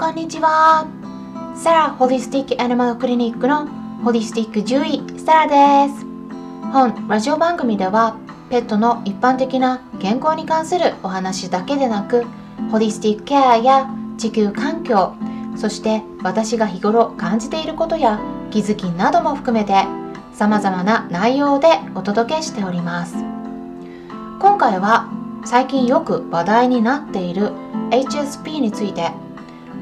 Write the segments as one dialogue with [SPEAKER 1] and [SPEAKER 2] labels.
[SPEAKER 1] こんにちは。サラホリスティックアニマルクリニックのホリスティック獣医サラです。本ラジオ番組ではペットの一般的な健康に関するお話だけでなくホリスティックケアや地球環境そして私が日頃感じていることや気づきなども含めて様々な内容でお届けしております。今回は最近よく話題になっている HSP について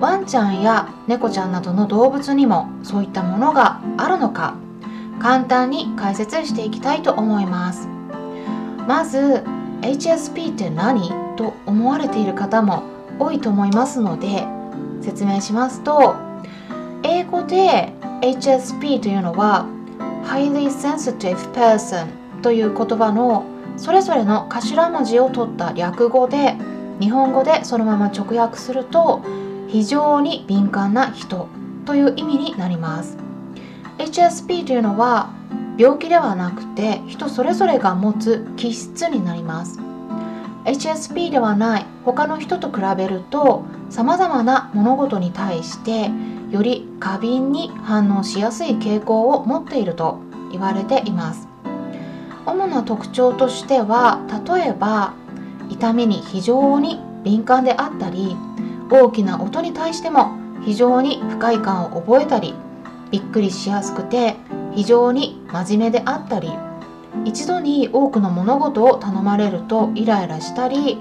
[SPEAKER 1] ワンちゃんや猫ちゃんなどの動物にもそういったものがあるのか簡単に解説していきたいと思います。まず HSP って何と思われている方も多いと思いますので説明しますと英語で HSP というのは Highly Sensitive Person という言葉のそれぞれの頭文字を取った略語で日本語でそのまま直訳すると非常に敏感な人という意味になります。HSP というのは病気ではなくて人それぞれが持つ気質になります。HSP ではない他の人と比べるとさまざまな物事に対してより過敏に反応しやすい傾向を持っていると言われています。主な特徴としては例えば痛みに非常に敏感であったり大きな音に対しても非常に不快感を覚えたりびっくりしやすくて非常に真面目であったり一度に多くの物事を頼まれるとイライラしたり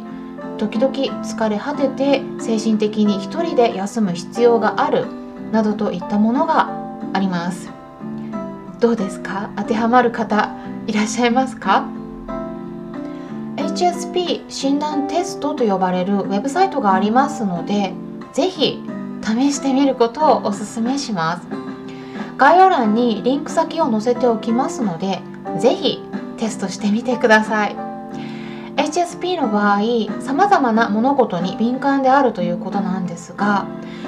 [SPEAKER 1] 時々疲れ果てて精神的に一人で休む必要があるなどといったものがあります。どうですか？当てはまる方いらっしゃいますか？HSP 診断テストと呼ばれるウェブサイトがありますのでぜひ試してみることをおすすめします。概要欄にリンク先を載せておきますのでぜひテストしてみてください。HSP の場合さまざまな物事に敏感であるということなんですが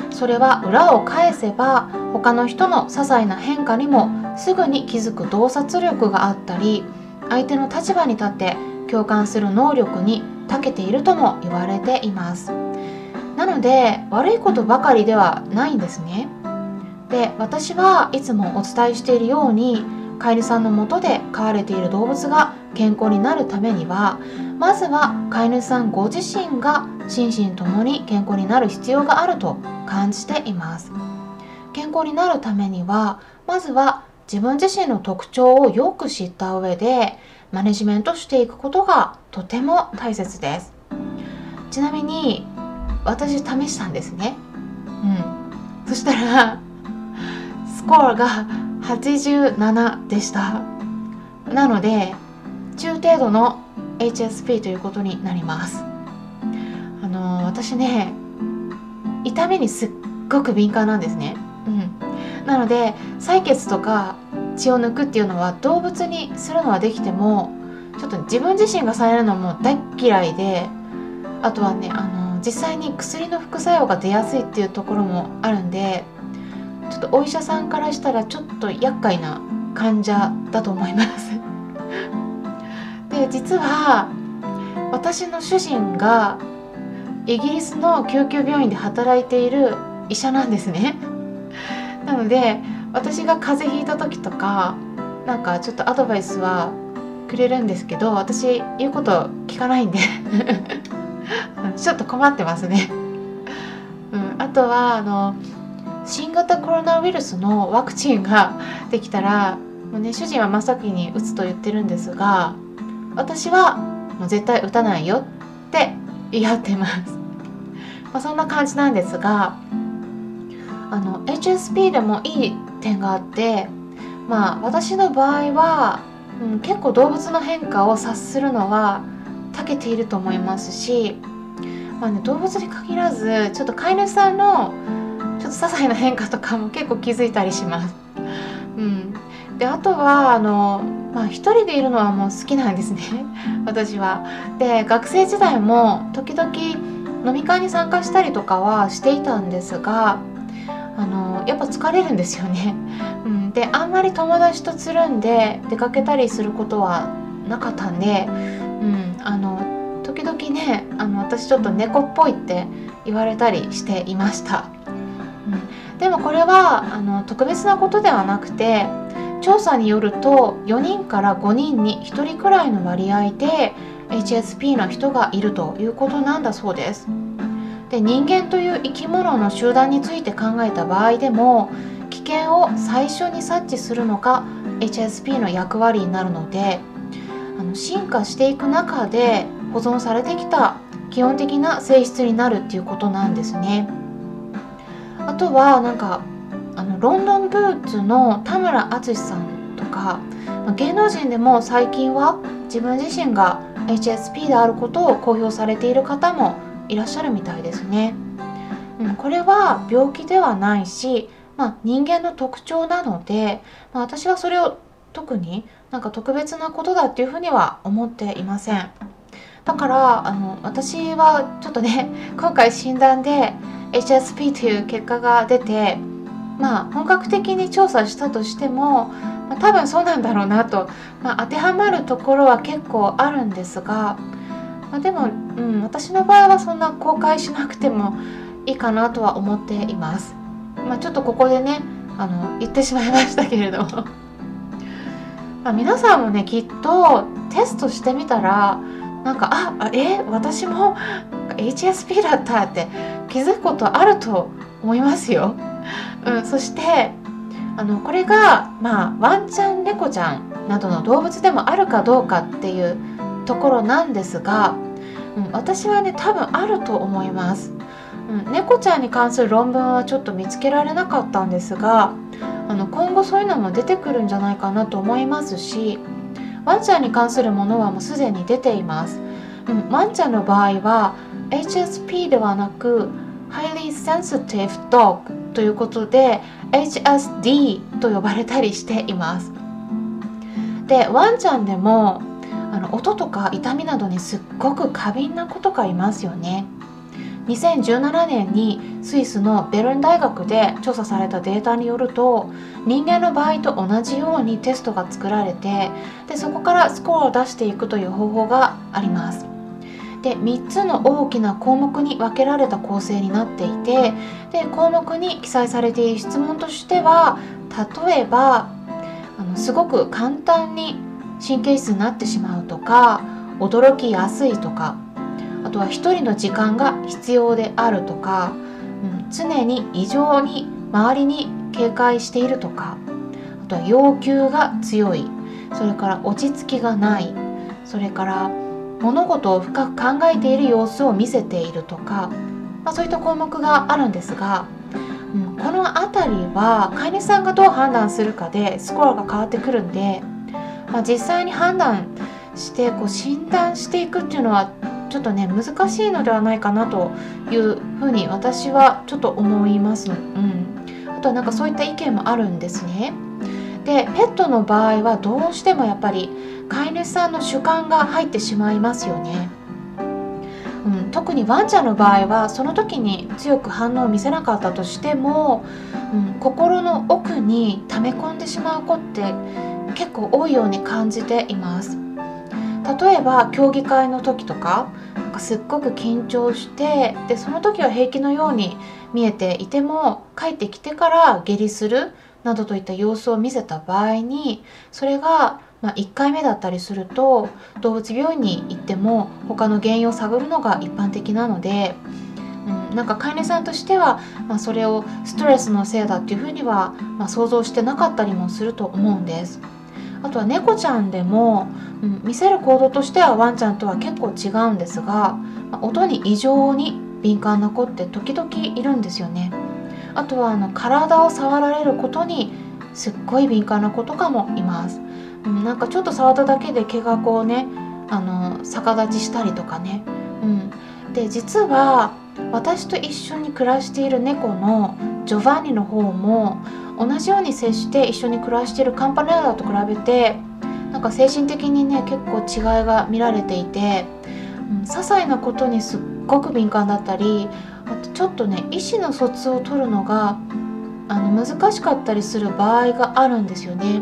[SPEAKER 1] それは裏を返せば他の人の些細な変化にもすぐに気づく洞察力があったり相手の立場に立って共感する能力に長けているとも言われています。なので悪いことばかりではないんですね。で私はいつもお伝えしているように飼い主さんのもとで飼われている動物が健康になるためにはまずは飼い主さんご自身が心身ともに健康になる必要があると感じています。健康になるためにはまずは自分自身の特徴をよく知った上でマネジメントしていくことがとても大切です。ちなみに私試したんですね。うん。そしたらスコアが87でした。なので中程度の HSP ということになります。あの私ね痛みにすっごく敏感なんですね。うん。なので採血とか血を抜くっていうのは動物にするのはできてもちょっと自分自身がされるのも大嫌いであとはねあの実際に薬の副作用が出やすいっていうところもあるんでちょっとお医者さんからしたらちょっと厄介な患者だと思います。で実は私の主人がイギリスの救急病院で働いている医者なんですね。なので私が風邪ひいた時とかなんかちょっとアドバイスはくれるんですけど私言うこと聞かないんで。ちょっと困ってますね、うん、あとはあの新型コロナウイルスのワクチンができたらもう、ね、主人は真っ先に打つと言ってるんですが私はもう絶対打たないよって言い張ってます、まあ、そんな感じなんですがあの HSP でもいい点があってまあ私の場合は、うん、結構動物の変化を察するのは長けていると思いますし、まあね、動物に限らずちょっと飼い主さんのちょっと些細な変化とかも結構気づいたりします。うん、であとはあの、まあ、一人でいるのはもう好きなんですね 私は。で学生時代も時々飲み会に参加したりとかはしていたんですがあのやっぱ疲れるんですよね。うん、であんまり友達とつるんで出かけたりすることはなかったんで、うん、あの時々ねあの私ちょっと猫っぽいって言われたりしていました。うん、でもこれはあの特別なことではなくて調査によると4人から5人に1人くらいの割合で HSP の人がいるということなんだそうです。で人間という生き物の集団について考えた場合でも危険を最初に察知するのが HSP の役割になるのであの進化していく中で保存されてきた基本的な性質になるっていうことなんですね。あとはなんかあのロンドンブーツの田村淳さんとか芸能人でも最近は自分自身が HSP であることを公表されている方もいらっしゃるみたいですね。うん、これは病気ではないし、まあ、人間の特徴なので、まあ、私はそれを特になんか特別なことだっていうふうには思っていません。だからあの私はちょっとね 今回診断で HSP という結果が出てまあ本格的に調査したとしても、まあ、多分そうなんだろうなと、まあ、当てはまるところは結構あるんですが、まあ、でも、うん、私の場合はそんな公開しなくてもいいかなとは思っています。まあ、ちょっとここでねあの言ってしまいましたけれどもま皆さんもねきっとテストしてみたらなんかあえ私も HSP だったって気づくことあると思いますよ。うん、そしてあのこれが、まあ、ワンちゃん猫ちゃんなどの動物でもあるかどうかっていうところなんですが、うん、私はね多分あると思います。うん、猫ちゃんに関する論文はちょっと見つけられなかったんですがあの今後そういうのも出てくるんじゃないかなと思いますしワンちゃんに関するものはもうすでに出ています、うん、ワンちゃんの場合は HSP ではなく Highly Sensitive Dog ということで HSD と呼ばれたりしていますでワンちゃんでもあの音とか痛みなどにすっごく過敏な子とかいますよね2017年にスイスのベルン大学で調査されたデータによると人間の場合と同じようにテストが作られてでそこからスコアを出していくという方法があります。で3つの大きな項目に分けられた構成になっていてで項目に記載されている質問としては例えばあのすごく簡単に神経質になってしまうとか驚きやすいとかあとは一人の時間が必要であるとか、うん、常に異常に周りに警戒しているとかあとは要求が強いそれから落ち着きがないそれから物事を深く考えている様子を見せているとか、まあ、そういった項目があるんですが、うん、この辺りは飼い主さんがどう判断するかでスコアが変わってくるんで、まあ、実際に判断してこう診断していくっていうのはちょっとね難しいのではないかなというふうに私はちょっと思います。うん、あとはなんかそういった意見もあるんですね。でペットの場合はどうしてもやっぱり飼い主さんの主観が入ってしまいますよね。うん、特にワンちゃんの場合はその時に強く反応を見せなかったとしても、うん、心の奥に溜め込んでしまう子って結構多いように感じています。例えば競技会の時とかなんかすっごく緊張してでその時は平気のように見えていても帰ってきてから下痢するなどといった様子を見せた場合にそれがまあ、1回目だったりすると動物病院に行っても他の原因を探るのが一般的なので、うん、なんか飼い主さんとしては、まあ、それをストレスのせいだっていうふうには、まあ、想像してなかったりもすると思うんです。あとは猫ちゃんでも、うん、見せる行動としてはワンちゃんとは結構違うんですが、音に異常に敏感な子って時々いるんですよね。あとはあの体を触られることにすっごい敏感な子とかもいます。うん、なんかちょっと触っただけで毛がこうねあの逆立ちしたりとかね。うん、で実は私と一緒に暮らしている猫のジョバンニの方も同じように接して一緒に暮らしてるカンパネラと比べてなんか精神的にね結構違いが見られていて、うん、些細なことにすっごく敏感だったりあとちょっとね意思の疎通を取るのがあの難しかったりする場合があるんですよね。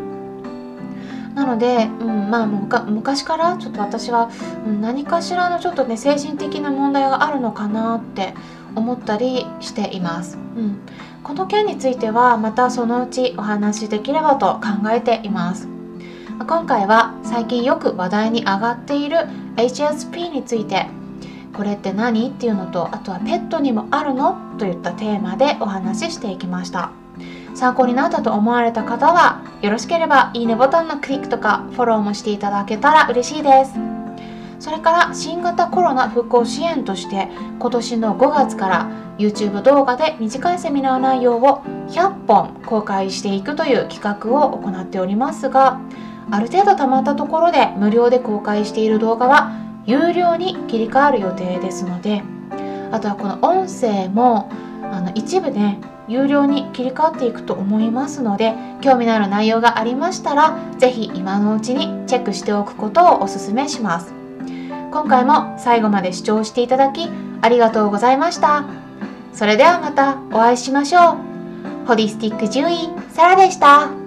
[SPEAKER 1] なので、うんまあ、昔からちょっと私は、うん、何かしらのちょっとね精神的な問題があるのかなって思ったりしています、うん、この件についてはまたそのうちお話しできればと考えています。今回は最近よく話題に上がっている HSP について。これって何っていうのとあとはペットにもあるのといったテーマでお話ししていきました。参考になったと思われた方はよろしければいいねボタンのクリックとかフォローもしていただけたら嬉しいです。それから新型コロナ復興支援として今年の5月から YouTube 動画で短いセミナー内容を100本公開していくという企画を行っておりますがある程度たまったところで無料で公開している動画は有料に切り替わる予定ですのであとはこの音声もあの一部ね有料に切り替わっていくと思いますので興味のある内容がありましたら是非今のうちにチェックしておくことをおすすめします。今回も最後まで視聴していただきありがとうございましたそれではまたお会いしましょうホリスティック獣医サラでした。